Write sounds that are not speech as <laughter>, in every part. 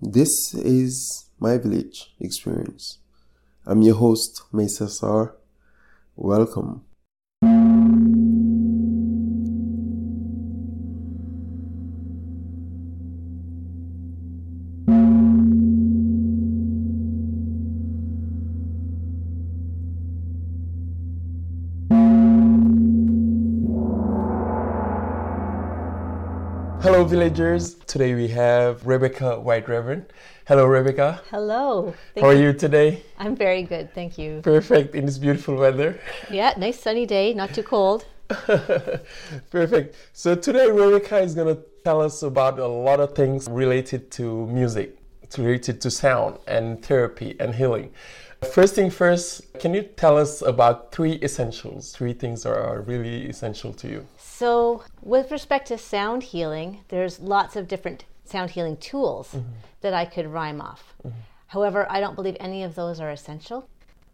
This is my village experience. I'm your host, Mesa Sar. Welcome. Villagers. Today we have Rebecca White Reverend. Hello, Rebecca. Hello. Thank How are you today? I'm very good, thank you. Perfect in this beautiful weather. Yeah, nice sunny day, not too cold. <laughs> Perfect. So today Rebecca is going to tell us about a lot of things related to music, related to sound and therapy and healing. First thing first, can you tell us about three essentials, three things that are really essential to you? So, with respect to sound healing, there's lots of different sound healing tools mm-hmm. that I could rhyme off. Mm-hmm. However, I don't believe any of those are essential.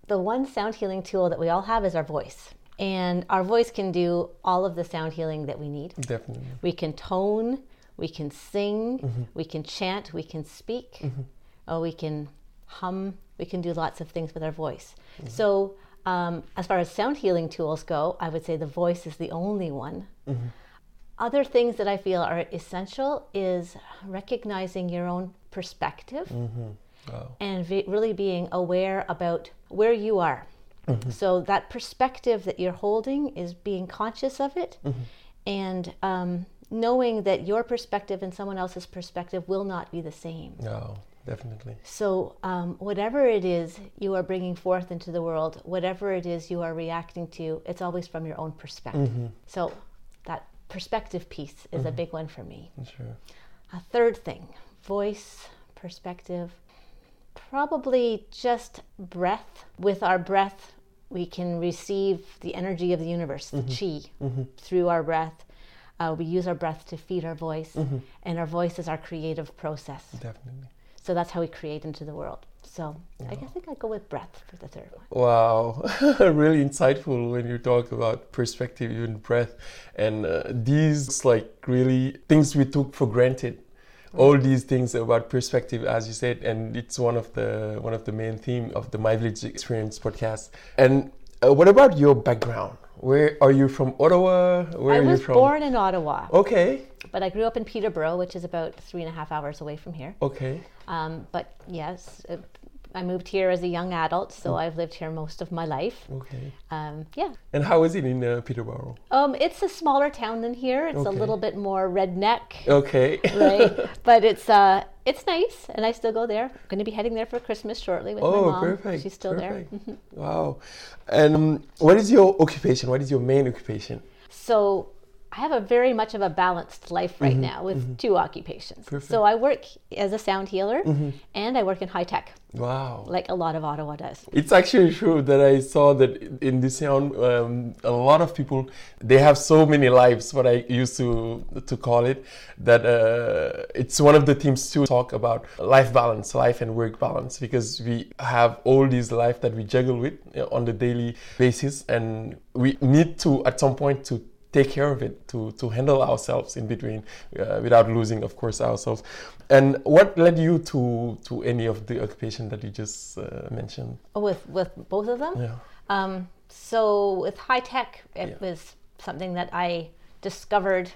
The one sound healing tool that we all have is our voice. And our voice can do all of the sound healing that we need. Definitely. We can tone, we can sing, mm-hmm. we can chant, we can speak, or we can hum, we can do lots of things with our voice. Mm-hmm. So, um, as far as sound healing tools go, I would say the voice is the only one. Mm-hmm. Other things that I feel are essential is recognizing your own perspective mm-hmm. Wow. and ve- really being aware about where you are. So that perspective that you're holding is being conscious of it, and um, knowing that your perspective and someone else's perspective will not be the same. No, definitely. So um, whatever it is you are bringing forth into the world, whatever it is you are reacting to, it's always from your own perspective. Mm-hmm. So that perspective piece is a mm-hmm. big one for me. Sure. A third thing voice, perspective, probably just breath. With our breath, we can receive the energy of the universe, the mm-hmm. chi, through our breath. Uh, we use our breath to feed our voice, and our voice is our creative process. Definitely. So that's how we create into the world. So I guess I I'd go with breath for the third one. Wow, <laughs> really insightful when you talk about perspective, even breath, and uh, these like really things we took for granted. All these things about perspective, as you said, and it's one of the one of the main theme of the My Village Experience podcast. And uh, what about your background? Where are you from? Ottawa? Where I are you was born in Ottawa, Okay, but I grew up in Peterborough, which is about three and a half hours away from here. okay, Um, but yes, I moved here as a young adult, so I've lived here most of my life. okay. Um, yeah, And how is it in uh, Peterborough? um, it's a smaller town than here. It's Okay. a little bit more redneck, Okay. <laughs> right? but it's uh, it's nice, and I still go there. I'm going to be heading there for Christmas shortly with my mom. Oh, perfect. She's still perfect. there. Mm-hmm. Wow. And um, what is your occupation? What is your main occupation? So I have a very much of a balanced life right now with two occupations. Perfect. So I work as a sound healer, and I work in high tech, Wow. like a lot of Ottawa does. It's actually true that I saw that in this town, um, a lot of people they have so many lives. What I used to to call it, that uh, it's one of the themes to talk about life balance, life and work balance, because we have all these life that we juggle with uh, on the daily basis, and we need to at some point to take care of it to to handle ourselves in between uh, without losing of course ourselves and what led you to to any of the occupation that you just uh, mentioned With with both of them. yeah Um, so with high tech, it Yeah. was something that I discovered.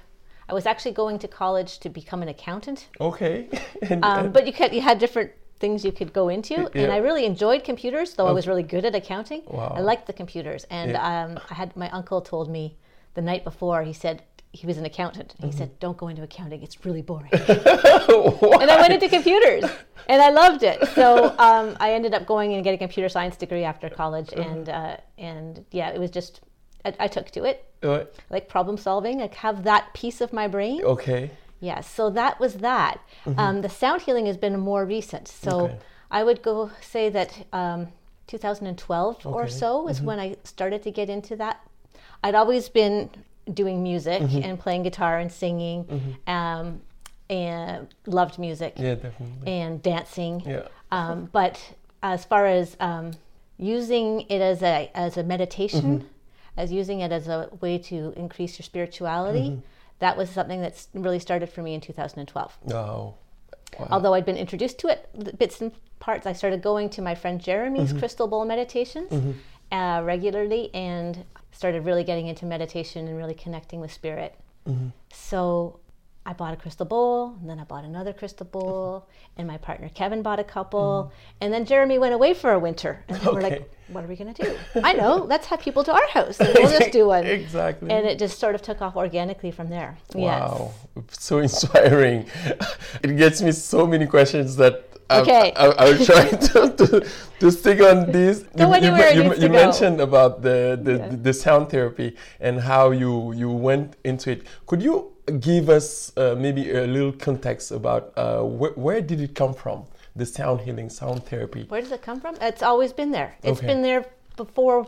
I was actually going to college to become an accountant, okay <laughs> and, um, and- but you could you had different things you could go into, and. I really enjoyed computers, though I was really good at accounting. Wow. I liked the computers, and Yeah. um, I had my uncle told me the night before. He said he was an accountant. He Mm-hmm. said, "Don't go into accounting; it's really boring." <laughs> and I went into computers, and I loved it. So um, I ended up going and getting a computer science degree after college, Uh-huh. and uh, and yeah, it was just I, I took to it, Uh, like problem solving. I have that piece of my brain. okay Yeah, so that was that. Um, the sound healing has been more recent. So Mm-hmm. Okay. I would go say that um, 2012 or so is when I started to get into that. I'd always been doing music Mm-hmm. and playing guitar and singing, um, and loved music yeah definitely and dancing. yeah Um, but as far as um, using it as a as a meditation, Mm-hmm. as using it as a way to increase your spirituality, Mm-hmm. that was something that's really started for me in 2012. oh Although I'd been introduced to it, bits and parts, I started going to my friend Jeremy's crystal bowl meditations uh, regularly and started really getting into meditation and really connecting with spirit. Mm-hmm. So I bought a crystal bowl, and then I bought another crystal bowl, mm-hmm. and my partner Kevin bought a couple, mm-hmm. and then Jeremy went away for a winter, and then we're like, "What are we gonna do?" I know, <laughs> let's have people to our house, and we'll just do one. Exactly. And it just sort of took off organically from there. Wow, so <laughs> inspiring. It gets me so many questions that Okay. I, I'll try to, to, to stick on this. Go anywhere you, needs to you go. mentioned about the, the, Yeah. the sound therapy and how you, you went into it. Could you give us uh, maybe a little context about uh, wh- where did it come from? The sound healing, sound therapy. Where does it come from? It's always been there. It's Okay. been there before.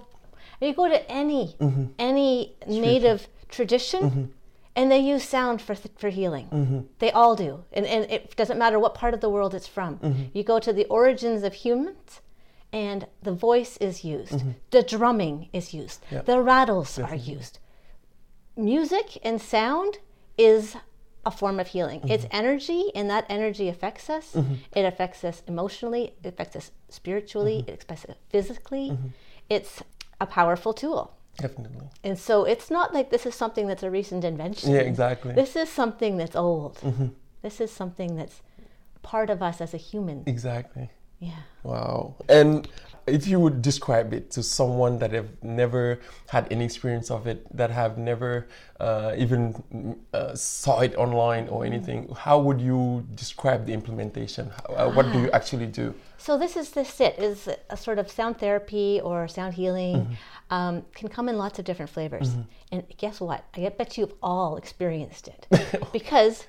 You go to any Mm-hmm. any native tradition, and they use sound for th- for healing. Mm-hmm. They all do, and and it doesn't matter what part of the world it's from. Mm-hmm. You go to the origins of humans. And the voice is used, the drumming is used, Mm-hmm. The rattles are used. Music and sound is a form of healing. It's energy, and that energy affects us. It affects us emotionally, it affects us spiritually, it affects us physically. It's a powerful tool. Definitely. And so it's not like this is something that's a recent invention. Yeah, exactly. This is something that's old. Mm-hmm. This is something that's part of us as a human. Exactly. Yeah. Wow. And if you would describe it to someone that have never had any experience of it, that have never uh, even uh, saw it online or anything, how would you describe the implementation? How- Uh, what do you actually do? So this is this it is a sort of sound therapy or sound healing um, can come in lots of different flavors. And guess what? I bet you've all experienced it <laughs> because.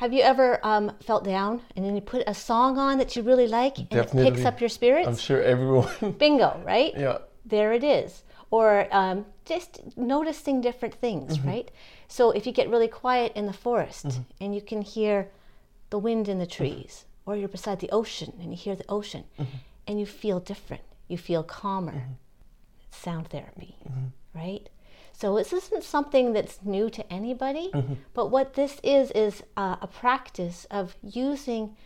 Have you ever um, felt down and then you put a song on that you really like and it picks up your spirits? I'm sure everyone. <laughs> Bingo, right? yeah. there it is. Or um, just noticing different things, Mm-hmm. right? So if you get really quiet in the forest and you can hear the wind in the Mm-hmm. trees, or you're beside the ocean and you hear the ocean Mm-hmm. and you feel different, you feel calmer. It's sound therapy, Mm-hmm. right? So this isn't something that's new to anybody, Mm-hmm. but what this is is uh, a practice of using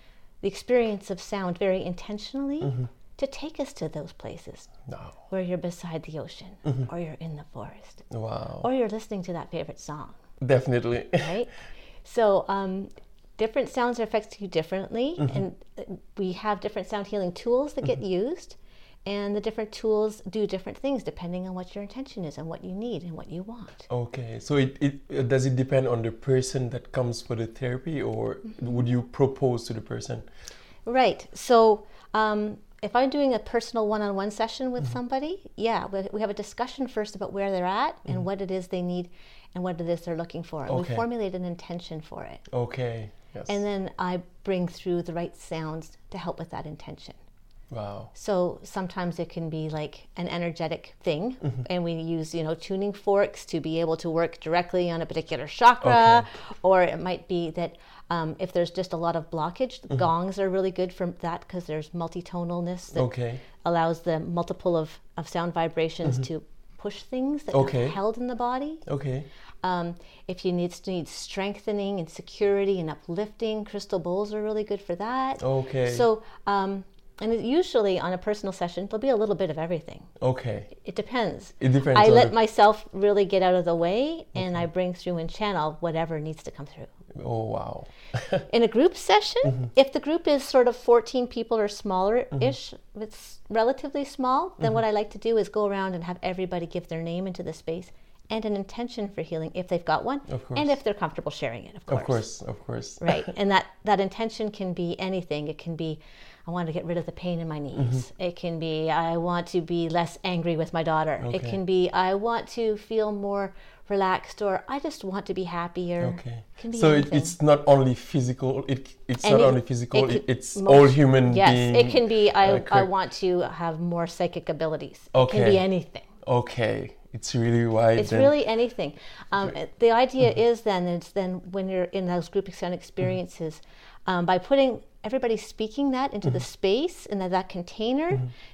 the experience of sound very intentionally Mm-hmm. to take us to those places No. where you're beside the ocean Mm-hmm. or you're in the forest Wow. or you're listening to that favorite song Definitely. <laughs> right so um, different sounds affect you differently Mm-hmm. and uh, we have different sound healing tools that get used and the different tools do different things depending on what your intention is and what you need and what you want Okay, so it, it uh, does it depend on the person that comes for the therapy, or would you propose to the person? Right. So um, if I'm doing a personal one-on-one session Mm-hmm. with somebody, yeah, we, we have a discussion first about where they're at and what it is they need and what it is they're looking for. And Mm-hmm. Okay. we formulate an intention for it. Okay. Yes. And then I bring through the right sounds to help with that intention. Wow. So sometimes it can be like an energetic thing, Mm-hmm. and we use, you know, tuning forks to be able to work directly on a particular chakra, or it might be that um, if there's just a lot of blockage, Mm-hmm. gongs are really good for that because there's multitonalness that Okay. allows the multiple of, of sound vibrations to push things that Mm-hmm. Okay. are held in the body. Okay. Um, if you need, need strengthening and security and uplifting, crystal bowls are really good for that. Okay. So, um, and it, usually on a personal session, there'll be a little bit of everything. Okay. It depends. It depends. I let the- myself really get out of the way and I bring through and channel whatever needs to come through. Oh wow. <laughs> In a group session, Mm-hmm. if the group is sort of 14 people or smaller ish, if it's relatively small, then Mm-hmm. what I like to do is go around and have everybody give their name into the space and an intention for healing if they've got one Of course. and if they're comfortable sharing it, of course. Of course. Of course. right <laughs> and that that intention can be anything it can be i want to get rid of the pain in my knees Mm-hmm. it can be i want to be less angry with my daughter it can be i want to feel more relaxed or i just want to be happier Okay. Be So it, it's not only physical. It it's And not it- only physical. it It, it's most- all human yes being. it can be i, uh, I want to have more psychic abilities it can be anything Okay. It's really wide. It's then. really anything. Um, The idea Mm-hmm. is then it's then when you're in those group sound experiences, um, by putting everybody speaking that into the Mm-hmm. space and that, that container,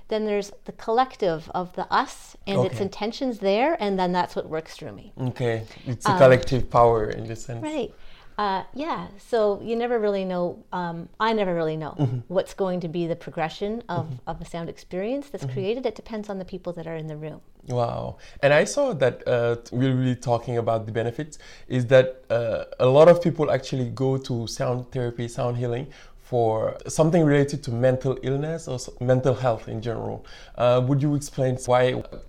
then there's the collective of the us and its intentions there, and then that's what works through me. Okay. It's a collective power in this sense. Um, Right. Uh, yeah, so you never really know. Um, I never really know what's going to be the progression of, of a sound experience that's created. It depends on the people that are in the room. Wow. And I saw that uh, we're really talking about the benefits is that uh, a lot of people actually go to sound therapy, sound healing for something related to mental illness or mental health in general. Uh, would you explain why,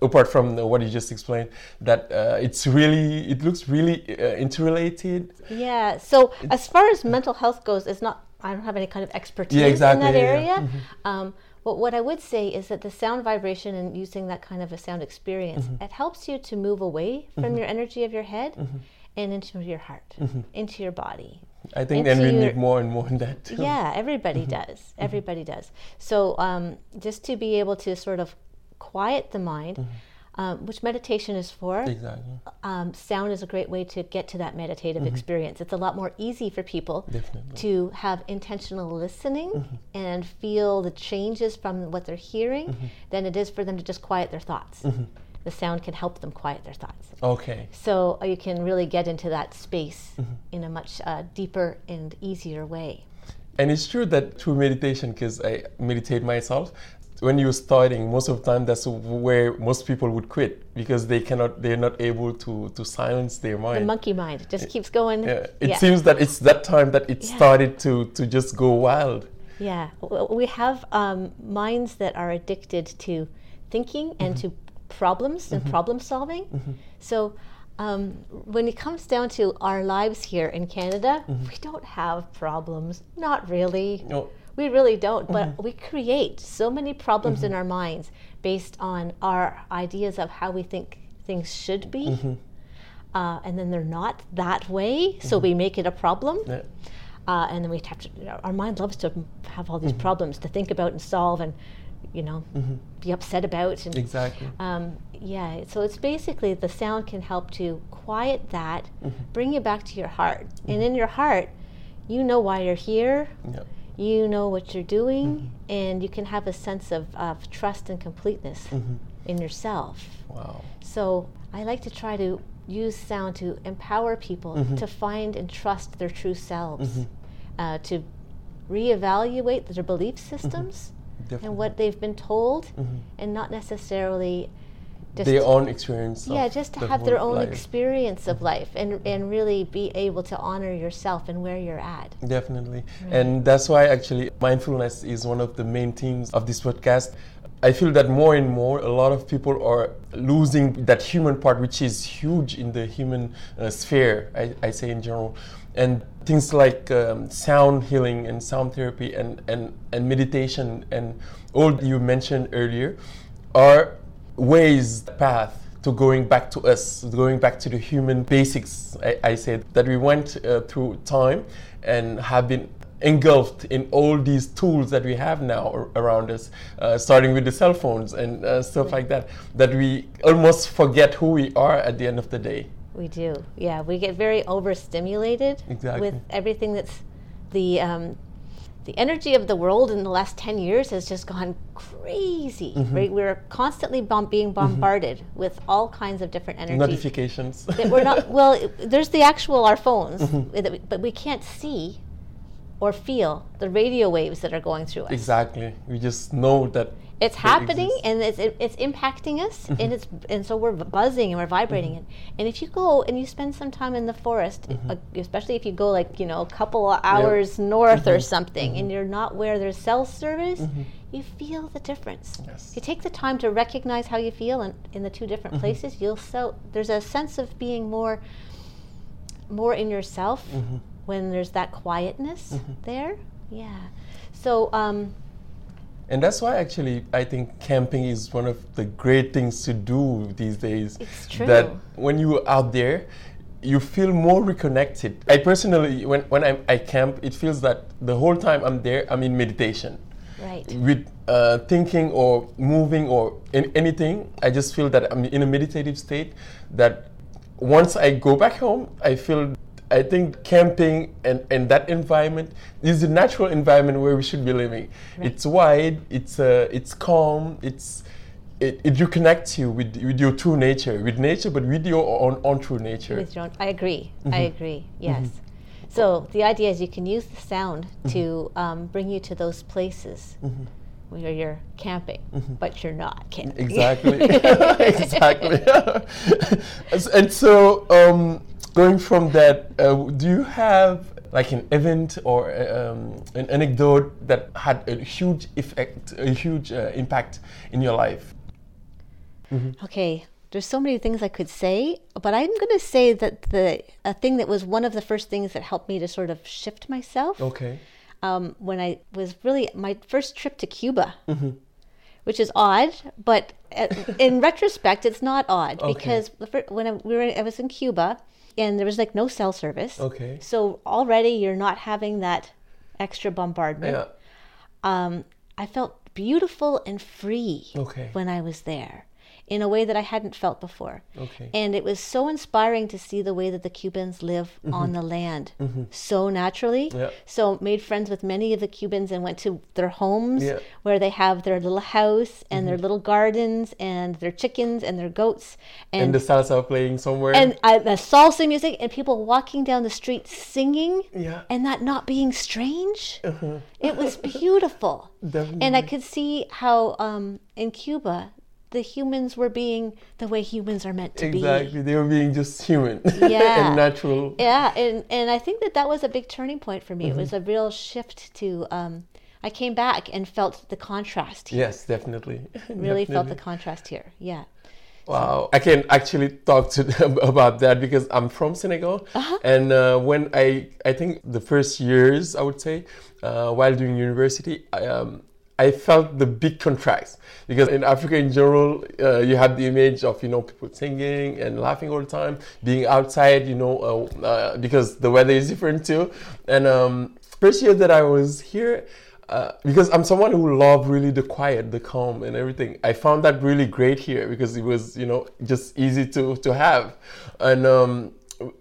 apart from what you just explained, that uh, it's really, it looks really uh, interrelated? Yeah. So as far as mental health goes, it's not. I don't have any kind of expertise Yeah, exactly, in that yeah, yeah. area. Um, but what I would say is that the sound vibration and using that kind of a sound experience, Mm-hmm. it helps you to move away from your energy of your head and into your heart, into your body. I think then we need more and more in that. too. Yeah, <laughs> everybody mm-hmm. does. Mm-hmm. Everybody does. So um, just to be able to sort of quiet the mind, mm-hmm. um, which meditation is for, Exactly. um, sound is a great way to get to that meditative experience. It's a lot more easy for people Definitely. to have intentional listening and feel the changes from what they're hearing than it is for them to just quiet their thoughts. The sound can help them quiet their thoughts. Okay. So uh, you can really get into that space in a much uh, deeper and easier way. And it's true that through meditation, because I meditate myself, when you're starting, most of the time that's where most people would quit because they cannot, they're not able to to silence their mind. The monkey mind just keeps going. Yeah, it yeah. seems that it's that time that it Yeah. started to to just go wild. Yeah, we have um, minds that are addicted to thinking and to problems and mm-hmm. problem solving. Mm-hmm. So, um, when it comes down to our lives here in Canada, mm-hmm. we don't have problems. Not really. No. We really don't. But we create so many problems in our minds based on our ideas of how we think things should be. Uh, and then they're not that way, so we make it a problem. Yeah. Uh, and then we have to, our mind loves to have all these problems to think about and solve and, you know, mm-hmm. be upset about. And, Exactly. um, yeah, so it's basically the sound can help to quiet that, mm-hmm. bring you back to your heart. And mm-hmm. in your heart, you know why you're here, Yeah. you know what you're doing, and you can have a sense of, of trust and completeness in yourself. Wow. So I like to try to use sound to empower people to find and trust their true selves, uh, to reevaluate their belief systems Definitely. and what they've been told, mm-hmm. and not necessarily just Their own experience. yeah, just to the have their own life. experience of mm-hmm. life and and really be able to honor yourself and where you're at. Definitely. And that's why actually mindfulness is one of the main themes of this podcast. I feel that more and more, a lot of people are losing that human part, which is huge in the human uh, sphere, I, I say in general. And things like um, sound healing and sound therapy and, and, and meditation and all you mentioned earlier are ways, path to going back to us, going back to the human basics. I, I said that we went uh, through time and have been engulfed in all these tools that we have now around us, uh, starting with the cell phones and uh, stuff like that, that we almost forget who we are at the end of the day. We do, yeah. We get very overstimulated Exactly. with everything that's the um, the energy of the world in the last ten years has just gone crazy. Mm-hmm. Right, we're constantly bom- being bombarded with all kinds of different energies. Notifications. that we're not well. it- There's the actual our phones, Mm-hmm. we- but we can't see or feel the radio waves that are going through us. exactly. We just know that It's happening exist. and it's it, it's impacting us Mm-hmm. and it's and so we're buzzing and we're vibrating and and if you go and you spend some time in the forest Mm-hmm. uh, especially if you go like you know a couple of hours north Mm-hmm. or something and you're not where there's cell service you feel the difference Yes. you take the time to recognize how you feel in, in the two different Mm-hmm. places you'll so there's a sense of being more more in yourself Mm-hmm. When there's that quietness there yeah so um And that's why actually I think camping is one of the great things to do these days. It's true. That when you're out there, you feel more reconnected. I personally, when, when I'm, I camp, it feels that the whole time I'm there, I'm in meditation. right With uh, thinking or moving or in anything, I just feel that I'm in a meditative state. That once I go back home, I feel. I think camping and, and that environment is the natural environment where we should be living. It's wide, it's uh, it's calm, it's it, it reconnects you with, with your true nature, with nature, but with your own, own true nature. With your own, I agree. I Mm-hmm. agree. Yes. So the idea is you can use the sound to um, bring you to those places where you're camping, but you're not camping. Exactly. <laughs> <laughs> exactly. And- <laughs> and so, um, going from that, uh, do you have like an event or um, an anecdote that had a huge effect, a huge uh, impact in your life? Okay, there's so many things I could say, but I'm going to say that the a thing that was one of the first things that helped me to sort of shift myself Okay. um, when I was really my first trip to Cuba, which is odd, but uh, in <laughs> retrospect, it's not odd Okay. because when I, we were, I was in Cuba and there was like no cell service. Okay. So already you're not having that extra bombardment. Yeah. Um, I felt beautiful and free Okay. when I was there in a way that I hadn't felt before. Okay. And it was so inspiring to see the way that the Cubans live on the land so naturally. Mm-hmm. Yeah. So made friends with many of the Cubans and went to their homes Yeah. Mm-hmm. where they have their little house and their little gardens and their chickens and their goats And and the salsa playing somewhere. and uh, the salsa music and people walking down the street singing Yeah. and that not being strange. It was beautiful. <laughs> Definitely. And I could see how um, in Cuba, the humans were being the way humans are meant to be. exactly. They were being just human <laughs> Yeah. and natural. Yeah, and, and I think that that was a big turning point for me. Mm-hmm. It was a real shift to. Um, I came back and felt the contrast here. Yes, definitely. <laughs> Really felt the contrast here. Yeah. Wow, I can actually talk to <laughs> them about that because I'm from Senegal, and uh, when I I think the first years I would say uh, while doing university, I, um, I felt the big contrast because in Africa in general, uh, you have the image of you know people singing and laughing all the time, being outside, you know, uh, uh, because the weather is different too. And um, first year that I was here, uh, because I'm someone who love really the quiet, the calm, and everything. I found that really great here because it was, you know, just easy to to have, and um,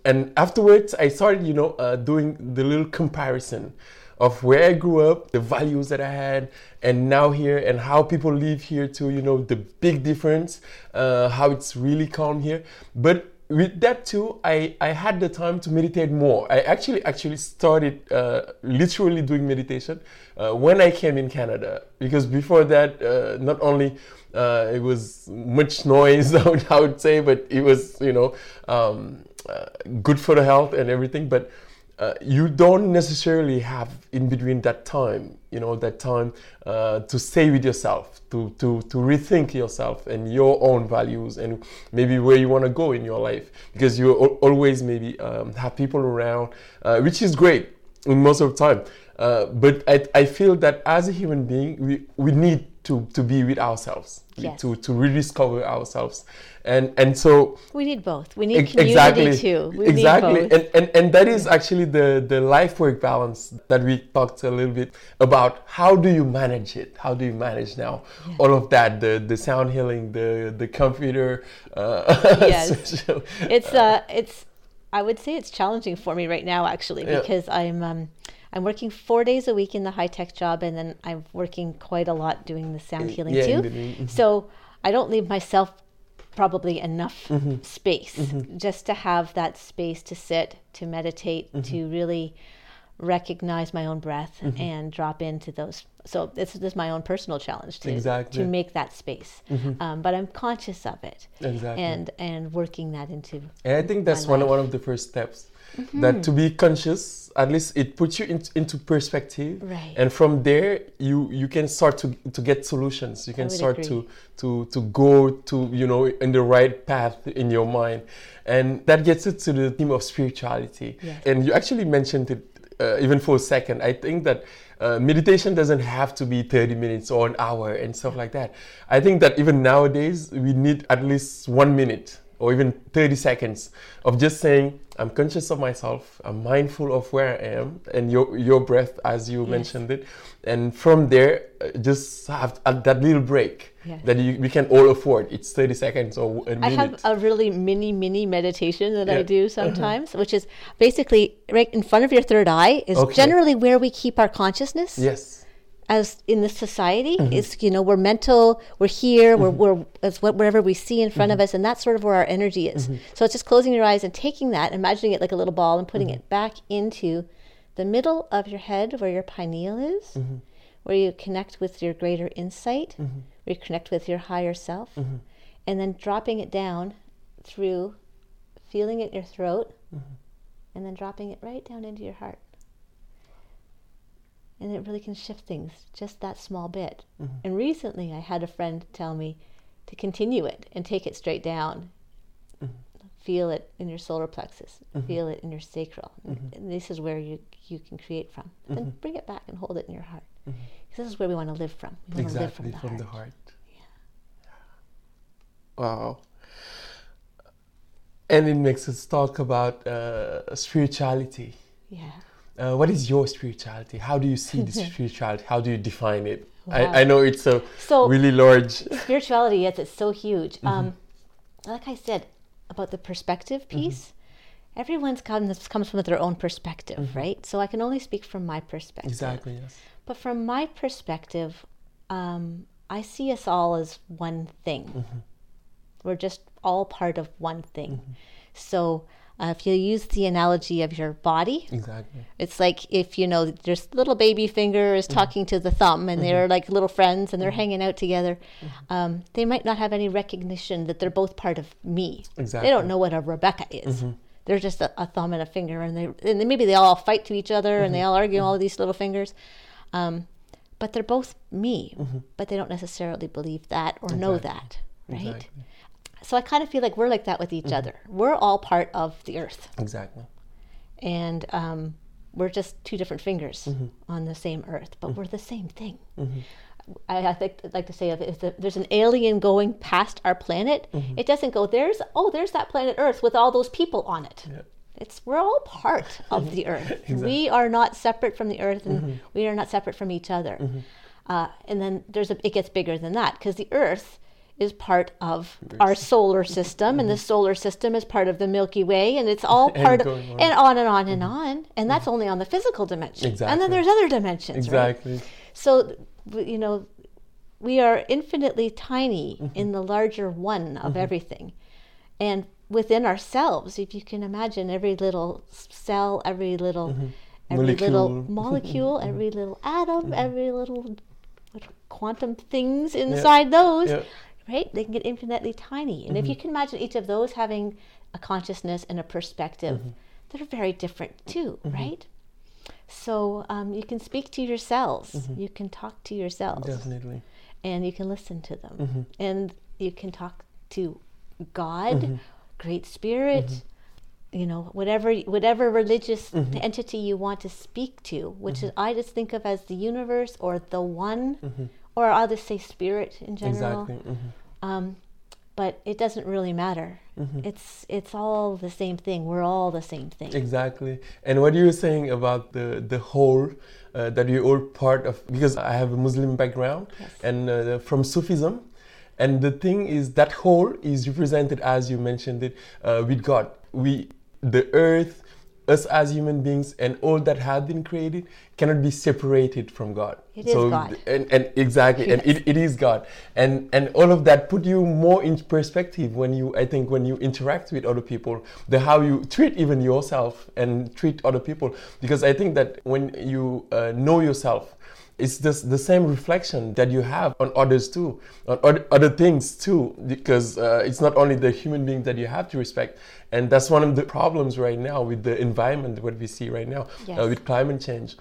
and afterwards I started, you know, uh, doing the little comparison of where I grew up, the values that I had, and now here, and how people live here too. You know, the big difference, uh, how it's really calm here, but with that too, I, I had the time to meditate more. I actually actually started uh, literally doing meditation uh, when I came in Canada because before that, uh, not only uh, it was much noise, <laughs> I would, say, but it was you know um, uh, good for the health and everything, but uh, you don't necessarily have in between that time, you know, that time uh, to stay with yourself, to, to, to rethink yourself and your own values and maybe where you want to go in your life because you always maybe um, have people around, uh, which is great most of the time. Uh, but I, I feel that as a human being, we, we need to, to be with ourselves, Yes. to, to rediscover ourselves. And, and so We need both. We need community too. We exactly and, and and that is actually the the life work balance that we talked a little bit about how do you manage it how do you manage now all of that the the sound healing the the computer uh, <laughs> Yes. social- it's uh it's i would say it's challenging for me right now actually Yeah. because i'm um i'm working four days a week in the high tech job and then i'm working quite a lot doing the sound healing yeah, too mhm. so i don't leave myself probably enough Mm-hmm. space just to have that space to sit to meditate Mm-hmm. to really recognize my own breath Mm-hmm. and drop into those so this, this is my own personal challenge to, Exactly. Mm-hmm. to make that space um, but i'm conscious of it Exactly. and and working that into And I think that's one of, one of the first steps. That to be conscious, at least it puts you in, into perspective, Right. and from there you you can start to to get solutions. You can start agree. to to to go to you know in the right path in your mind, and that gets it to the theme of spirituality. Yes. And you actually mentioned it uh, even for a second. I think that. Uh, meditation doesn't have to be 30 minutes or an hour and stuff like that. I think that even nowadays we need at least one minute or even 30 seconds of just saying i'm conscious of myself. I'm mindful of where i am and your your breath as you mentioned it. And from there uh, just have uh, that little break Yes. that you, we can all afford. It's 30 seconds or a minute I have a really mini mini meditation that I do sometimes, which is basically right in front of your third eye is Okay. generally where we keep our consciousness. yes as in this society mm-hmm. is you know we're mental we're here we're, mm-hmm. we're it's what wherever we see in front of mm-hmm. us and that's sort of where our energy is. So it's just closing your eyes and taking that imagining it like a little ball and putting it back into the middle of your head where your pineal is where you connect with your greater insight where you connect with your higher self and then dropping it down through feeling it in your throat and then dropping it right down into your heart and it really can shift things just that small bit. Mm-hmm. And recently, I had a friend tell me to continue it and take it straight down. Mm-hmm. Feel it in your solar plexus. Mm-hmm. Feel it in your sacral. And this is where you you can create from. Then bring it back and hold it in your heart. 'Cause This is where we want to live from. We want to live Exactly, from the heart. Yeah. Wow. And it makes us talk about uh, spirituality. Yeah. Uh, what is your spirituality? How do you see the <laughs> spirituality? How do you define it? Wow. I, I know it's a So- really large. <laughs> spirituality yes it's so huge Mm-hmm. um, like i said about the perspective Mm-hmm. piece everyone's comes, comes from their own perspective right so i can only speak from my perspective Mm-hmm. Exactly, yes. but from my perspective um, i see us all as one thing Mm-hmm. we're just all part of one thing so uh, if you use the analogy of your body Exactly. it's like if you know there's little baby finger is mm-hmm. talking to the thumb and they're mm-hmm. like little friends and they're mm-hmm. hanging out together. Um, they might not have any recognition that they're both part of me. Exactly, They don't know what a Rebecca is. They're just a, a thumb and a finger, and they and maybe they all fight to each other and they all argue all of these little fingers. Um, but they're both me, but they don't necessarily believe that or know that, right? Exactly. So I kind of feel like we're like that with each mm-hmm. other. We're all part of the earth Exactly. and um, we're just two different fingers mm-hmm. on the same earth, but mm-hmm. we're the same thing. I, I think like to say if, if the, there's an alien going past our planet, it doesn't go there's oh there's that planet Earth with all those people on it. Yeah. It's we're all part <laughs> of the Earth. We are not separate from the Earth, and we are not separate from each other. Uh, and then there's a it gets bigger than that because the Earth is part of our solar system, and the mm-hmm. solar system is part of the Milky Way, and it's all <laughs> And part of on. and on and on and mm-hmm. on, and that's only on the physical dimension. Exactly. And then there's other dimensions, right? Exactly. So, you know, we are infinitely tiny mm-hmm. in the larger one of everything. And within ourselves, if you can imagine every little cell, every little every little <laughs> Molecule. molecule, every little atom, every little what quantum things inside those, Yeah. Right? They can get infinitely tiny. And if you can imagine each of those having a consciousness and a perspective, they're very different too, right? So um, you can speak to your cells, you can talk to your cells, Definitely. and you can listen to them, Mm-hmm. and you can talk to God, Great Spirit, Mm-hmm. you know, whatever whatever religious entity you want to speak to, which Mm-hmm. is I just think of as the universe or the one, or I'll just say spirit in general. Exactly. mhm. Um, but it doesn't really matter. Mm-hmm. It's it's all the same thing. We're all the same thing. Exactly. And what you were saying about the the whole uh, that you're all part of, because I have a Muslim background Yes. and uh, from Sufism, and the thing is that whole is represented as you mentioned it uh, with God. We, the earth, us as human beings, and all that had been created cannot be separated from God. It is God. And, and exactly, and it, it is God, and and all of that put you more in perspective when you, I think, when you interact with other people, the how you treat even yourself and treat other people, because I think that when you uh, know yourself, it's just the same reflection that you have on others too, on other, things too, because uh, it's not only the human being that you have to respect, and that's one of the problems right now with the environment, what we see right now Yes. uh, with climate change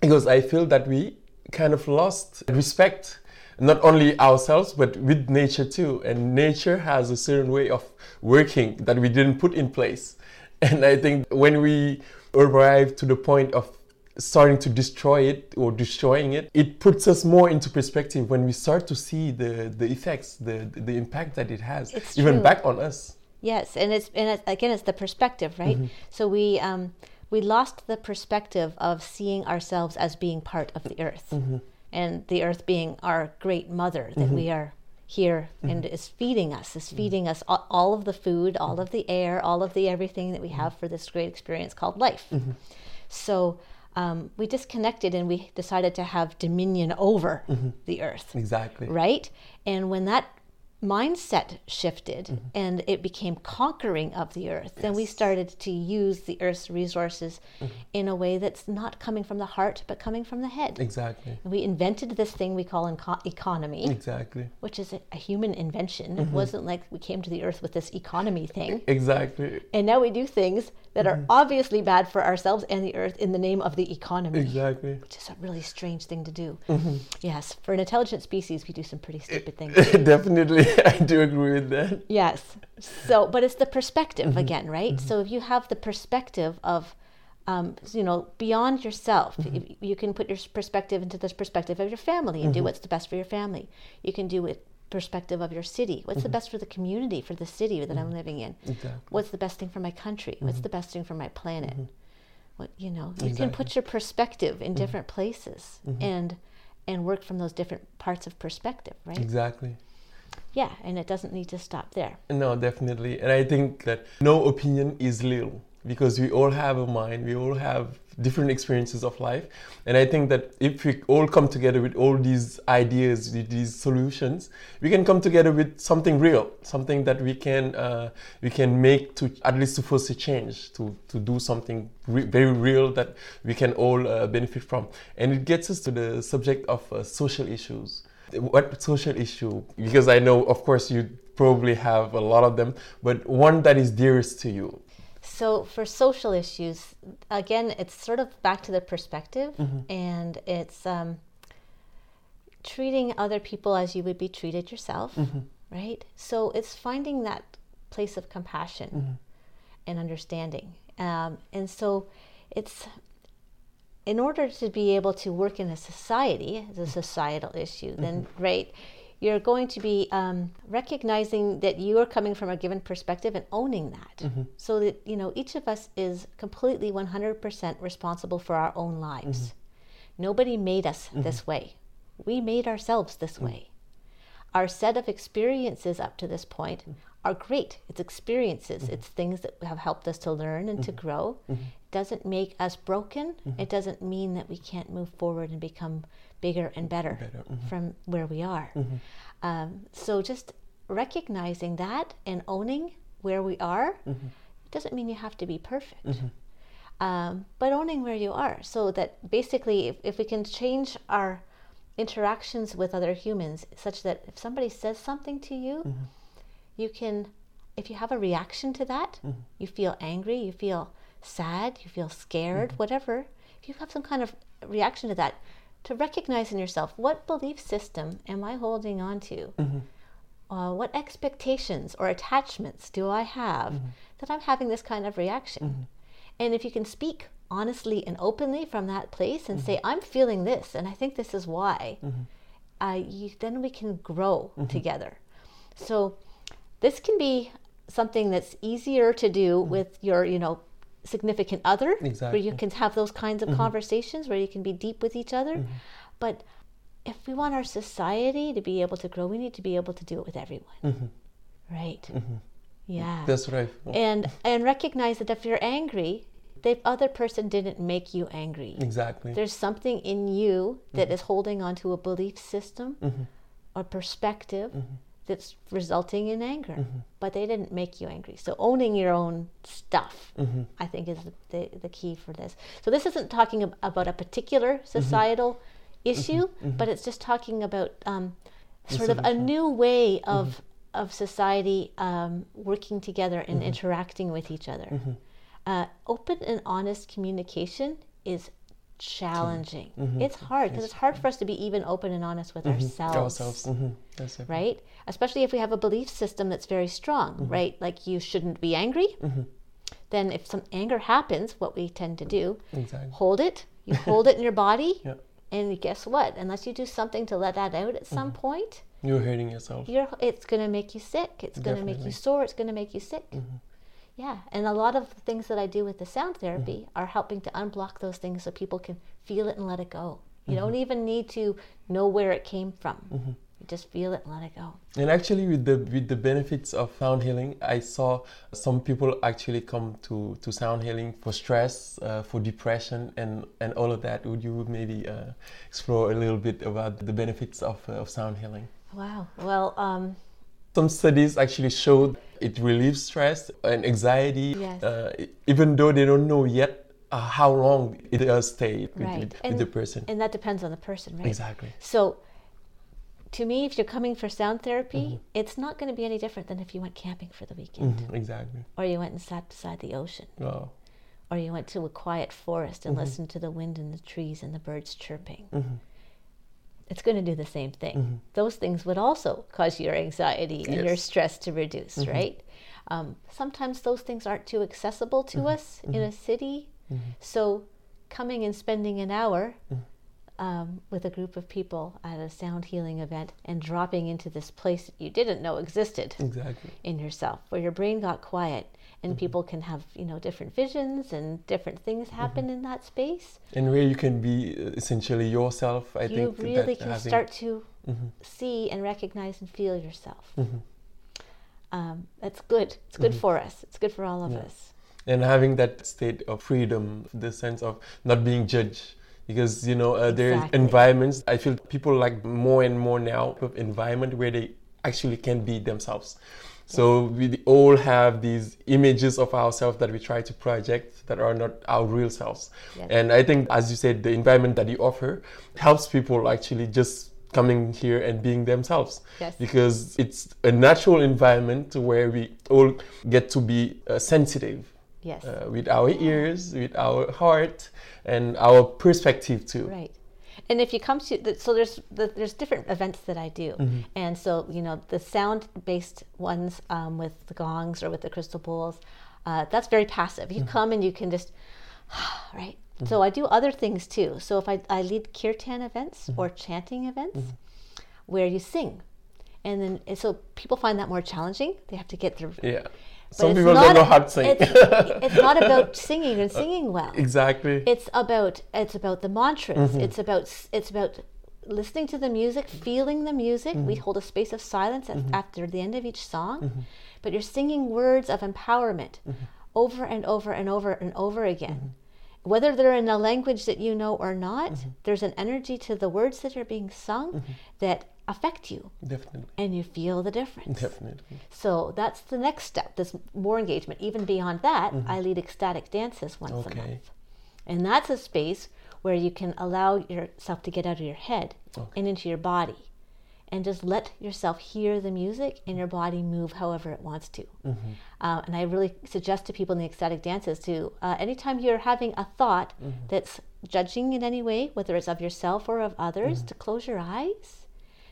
because I feel that we kind of lost respect, not only ourselves, but with nature too. And nature has a certain way of working that we didn't put in place. <laughs> And I think when we arrive to the point of starting to destroy it or destroying it, it puts us more into perspective when we start to see the, the effects, the, the impact that it has, It's even true. back on us. Yes, and it's and it's, again it's the perspective, right? Mm-hmm. So we um, we lost the perspective of seeing ourselves as being part of the earth, Mm-hmm. and the earth being our great mother that we are here and Mm-hmm. is feeding us, is feeding us all, all of the food, all of the air, all of the everything that we have for this great experience called life. Mm-hmm. So um, we disconnected and we decided to have dominion over Mm-hmm. the earth, Exactly. right? And when that mindset shifted Mm-hmm. and it became conquering of the earth, then we started to use the earth's resources Mm-hmm. in a way that's not coming from the heart but coming from the head. Exactly. And we invented this thing we call enco- economy, Exactly. which is a, a human invention. Mm-hmm. It wasn't like we came to the earth with this economy thing. Exactly. And now we do things that are obviously bad for ourselves and the earth in the name of the economy, Exactly. which is a really strange thing to do. Mm-hmm. Yes, for an intelligent species, we do some pretty stupid things. <laughs> Definitely, I do agree with that. Yes. So, but it's the perspective Mm-hmm. again, right? So if you have the perspective of, um, you know, beyond yourself, Mm-hmm. you can put your perspective into this perspective of your family and do Mm-hmm. what's the best for your family. You can do it perspective of your city. What's the mm-hmm. best for the community, for the city that I'm mm-hmm. living in? Mm-hmm. Exactly. What's the best thing for my country? What's mm-hmm. the best thing for my planet? What you know, you can put your perspective in different places and and work from those different parts of perspective, right? Exactly. Yeah, and it doesn't need to stop there. No, definitely. And I think that no opinion is little because we all have a mind, we all have different experiences of life. And I think that if we all come together with all these ideas, these solutions, we can come together with something real, something that we can uh, we can make to at least to force a change, to to do something re- very real that we can all uh, benefit from. And it gets us to the subject of uh, social issues. What social issue? Because I know, of course, you probably have a lot of them, but one that is dearest to you. So for social issues, again, it's sort of back to the perspective, mm-hmm. and it's um, treating other people as you would be treated yourself, mm-hmm. right? So it's finding that place of compassion mm-hmm. and understanding, um, and so it's in order to be able to work in a society, as a societal issue, then right, you're going to be um, recognizing that you are coming from a given perspective and owning that, mm-hmm. so that you know each of us is completely 100% responsible for our own lives. Mm-hmm. Nobody made us mm-hmm. this way. We made ourselves this way. Our set of experiences up to this point are great. It's experiences, it's things that have helped us to learn and to grow. It doesn't make us broken. Mm-hmm. It doesn't mean that we can't move forward and become bigger and better, Better, mm-hmm. from where we are. Mm-hmm. Um, so just recognizing that and owning where we are doesn't mean you have to be perfect. Um, but owning where you are so that basically if, if we can change our interactions with other humans such that if somebody says something to you you can if you have a reaction to that you feel angry you feel sad you feel scared mm-hmm. whatever if you have some kind of reaction to that to recognize in yourself what belief system am i holding on to? Mm-hmm. Uh, what expectations or attachments do I have mm-hmm. that I'm having this kind of reaction? And if you can speak honestly and openly from that place and say, I'm feeling this and I think this is why, uh, you, then we can grow together. So this can be something that's easier to do with your, you know, significant other, where you can have those kinds of mm-hmm. conversations where you can be deep with each other. Mm-hmm. But if we want our society to be able to grow, we need to be able to do it with everyone. Mm-hmm. Right. Yeah. That's right. and and recognize that if you're angry, the other person didn't make you angry. Exactly. There's something in you that is holding on to a belief system or perspective that's resulting in anger. Mm-hmm. But they didn't make you angry. So owning your own stuff, mm-hmm. I think, is the, the key for this. So this isn't talking ab- about a particular mm-hmm. societal issue, but it's just talking about um, sort of a new way of of society um, working together and interacting with each other. Uh, open and honest communication is challenging. Mm-hmm. It's hard because it's hard for us to be even open and honest with mm-hmm. ourselves Ourselves. hmm right? Especially if we have a belief system that's very strong, mm-hmm. right? Like you shouldn't be angry. Then, if some anger happens, what we tend to do, Exactly. hold it. You hold it in your body, <laughs> Yeah. and guess what? Unless you do something to let that out at some point, You're hurting yourself. you're it's going to make you sick. It's going to make you sore. It's going to make you sick. Yeah, and a lot of the things that I do with the sound therapy are helping to unblock those things so people can feel it and let it go. You don't even need to know where it came from. You just feel it and let it go. And actually, with the with the benefits of sound healing, I saw some people actually come to, to sound healing for stress, uh, for depression, and, and all of that. Would you maybe uh, explore a little bit about the benefits of, uh, of sound healing? Wow. Well, um, some studies actually showed it relieves stress and anxiety, Yes. uh, even though they don't know yet uh, how long it does stay with, Right. with, with And- the person. and that depends on the person, right? Exactly. So, to me, if you're coming for sound therapy, Mm-hmm. it's not going to be any different than if you went camping for the weekend, Mhm, exactly. or you went and sat beside the ocean, Wow. or you went to a quiet forest and listened to the wind and the trees and the birds chirping. It's going to do the same thing. Mm-hmm. Those things would also cause your anxiety and your stress to reduce, mm-hmm. right? Um, sometimes those things aren't too accessible to mm-hmm. us in a city. So, coming and spending an hour um, with a group of people at a sound healing event and dropping into this place that you didn't know existed Exactly. in yourself, where your brain got quiet and people can have you know different visions and different things happen in that space. And where you can be uh, essentially yourself, I you think you really can having- start to Mhm. see and recognize and feel yourself. Mhm. Um, that's good. It's good for us. It's good for all of Yeah. us. and having that state of freedom, the sense of not being judged. Because you know uh, there are Exactly. environments. I feel people like more and more now of environment where they actually can be themselves. So we all have these images of ourselves that we try to project that are not our real selves. Yes. And I think, as you said, the environment that you offer helps people actually just coming here and being themselves Yes. because it's a natural environment where we all get to be uh, sensitive Yes. uh, with our ears, with our heart, and our perspective too. Right. And if you come to the, so there's the, there's different events that I do, Mm-hmm. and so you know the sound based ones um, with the gongs or with the crystal bowls, uh, that's very passive. Mm-hmm. You come and you can just <sighs> right. So I do other things too. So if I, I lead kirtan events Mm-hmm. or chanting events, where you sing, and then and so people find that more challenging. They have to get their Yeah. Some people don't know how to sing. It's, <laughs> it's not about singing and singing well exactly. it's about it's about the mantras Mm-hmm. it's about it's about listening to the music feeling the music we Mm-hmm. hold a space of silence at, after the end of each song but you're singing words of empowerment Mm-hmm. over and over and over and over again whether they're in a language that you know or not Mm-hmm. there's an energy to the words that are being sung that affect you Definitely. and you feel the difference Definitely. so that's the next step. There's more engagement. Even beyond that, I lead ecstatic dances once Mm-hmm. Okay. a month. And that's a space where you can allow yourself to get out of your head Okay. and into your body and just let yourself hear the music and your body move however it wants to. Mm-hmm. Uh, and I really suggest to people in the ecstatic dances to, uh, anytime you're having a thought Mm-hmm. that's judging in any way, whether it's of yourself or of others, Mm-hmm. to close your eyes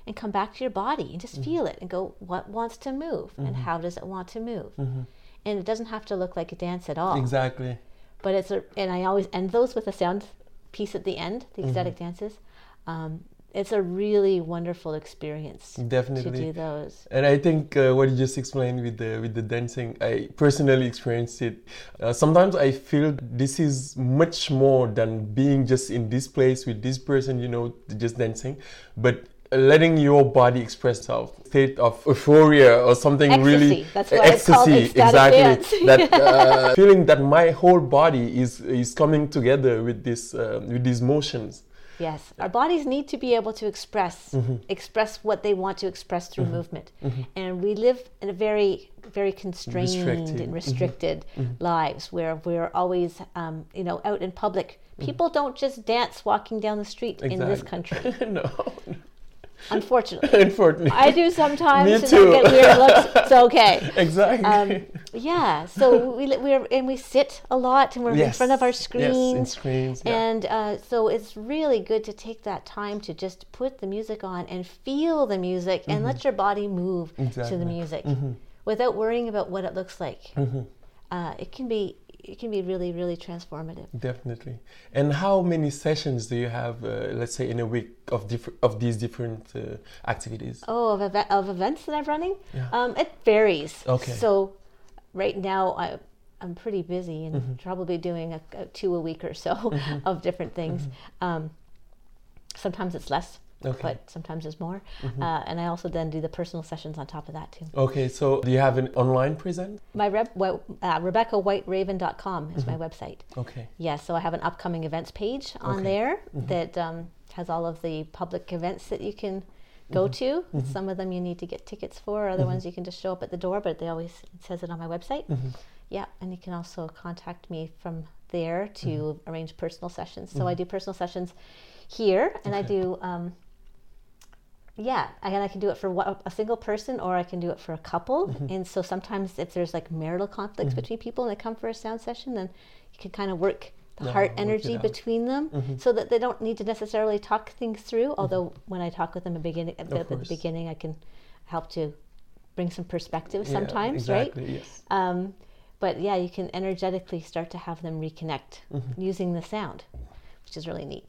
and come back to your body and just feel it and go, what wants to move and how does it want to move? And it doesn't have to look like a dance at all. Exactly. But it's a, and I always end those with a sound piece at the end, the ecstatic dances. Um, it's a really wonderful experience definitely to do those. And I think uh, what you just explained with the with the dancing, I personally experienced it. Uh, sometimes I feel this is much more than being just in this place with this person, you know, just dancing, but letting your body express itself, state of euphoria or something really Ecstasy. That's why it's called ecstasy, exactly. dance. <laughs> that uh, feeling that my whole body is is coming together with this uh, with these motions. Yes, our bodies need to be able to express Mm-hmm. express what they want to express through movement, and we live in a very very constrained Restricted. and restricted lives where we're always um, you know out in public. People don't just dance walking down the street in this Exactly. country, <laughs> no, unfortunately. <laughs> unfortunately. I do sometimes, Me and too. I get weird looks. It's okay. <laughs> exactly. Um, yeah, so we we're and we sit a lot, and we're in front of our Yes, screens. in screens, yeah. And uh, so it's really good to take that time to just put the music on and feel the music and let your body move to Mm-hmm. Exactly. Mm-hmm. the music without worrying about what it looks like. Uh, it can be it can be really really transformative. Definitely. And how many sessions do you have, uh, let's say, in a week of different of these different uh, activities? Oh, of, eve- of events that I'm running, Yeah. um, it varies. Okay. So right now I. I'm pretty busy and Mm-hmm. probably doing a, a two a week or so <laughs> of different things. Mm-hmm. Um, sometimes it's less. Okay. but sometimes there's more. Mm-hmm. Uh, and I also then do the personal sessions on top of that too. Okay, so do you have an online present? My rep, well, uh, RebeccaWhiteRaven.com is my mm-hmm. website. Okay. Yeah, so I have an upcoming events page on Okay. there mm-hmm. that um, has all of the public events that you can go to. Some of them you need to get tickets for, other ones you can just show up at the door, but they always it says it on my website. Yeah, and you can also contact me from there to arrange personal sessions. So I do personal sessions here, and I do. Um, yeah, and I can do it for a single person, or I can do it for a couple. And so sometimes, if there's like marital conflicts between people and they come for a sound session, then you can kind of work the Yeah, heart energy. Mm-hmm. between them, so that they don't need to necessarily talk things through. Although when I talk with them at, beginning, at, the, at the beginning, I can help to bring some perspective Yeah, sometimes, right? Yes. Um, but yeah, you can energetically start to have them reconnect Mm-hmm. using the sound, which is really neat.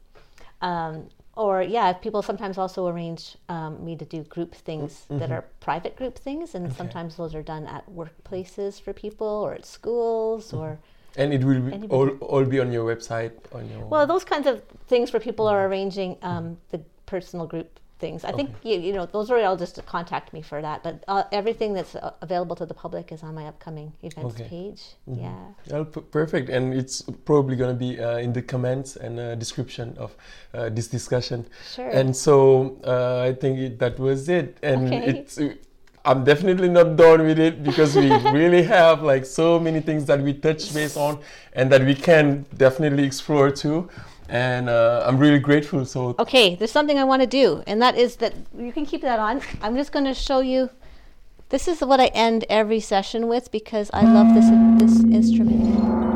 Um, or yeah, people sometimes also arrange um, me to do group things that are private group things, and sometimes those are done at workplaces for people or at schools or And it will be all, all be on your website on your. well, those kinds of things where people are arranging um, the personal group things. I think you, you know those are all just to contact me for that. But uh, everything that's uh, available to the public is on my upcoming events Okay. page. Yeah. Well, p- perfect, and it's probably going to be uh, in the comments and uh, description of uh, this discussion. Sure. And so uh, I think it, that was it, and Okay. it's. I'm definitely not done with it because we <laughs> really have like so many things that we touch base on and that we can definitely explore too. And uh, I'm really grateful. So Okay, there's something I want to do, and that is that you can keep that on. I'm just going to show you. This is what I end every session with because I love this this instrument.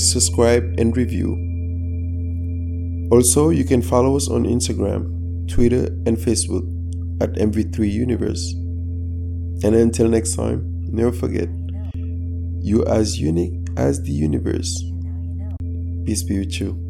Subscribe, and review. Also, you can follow us on Instagram, Twitter, and Facebook at MV3 Universe. And until next time, never forget, you're as unique as the universe. Peace be with you.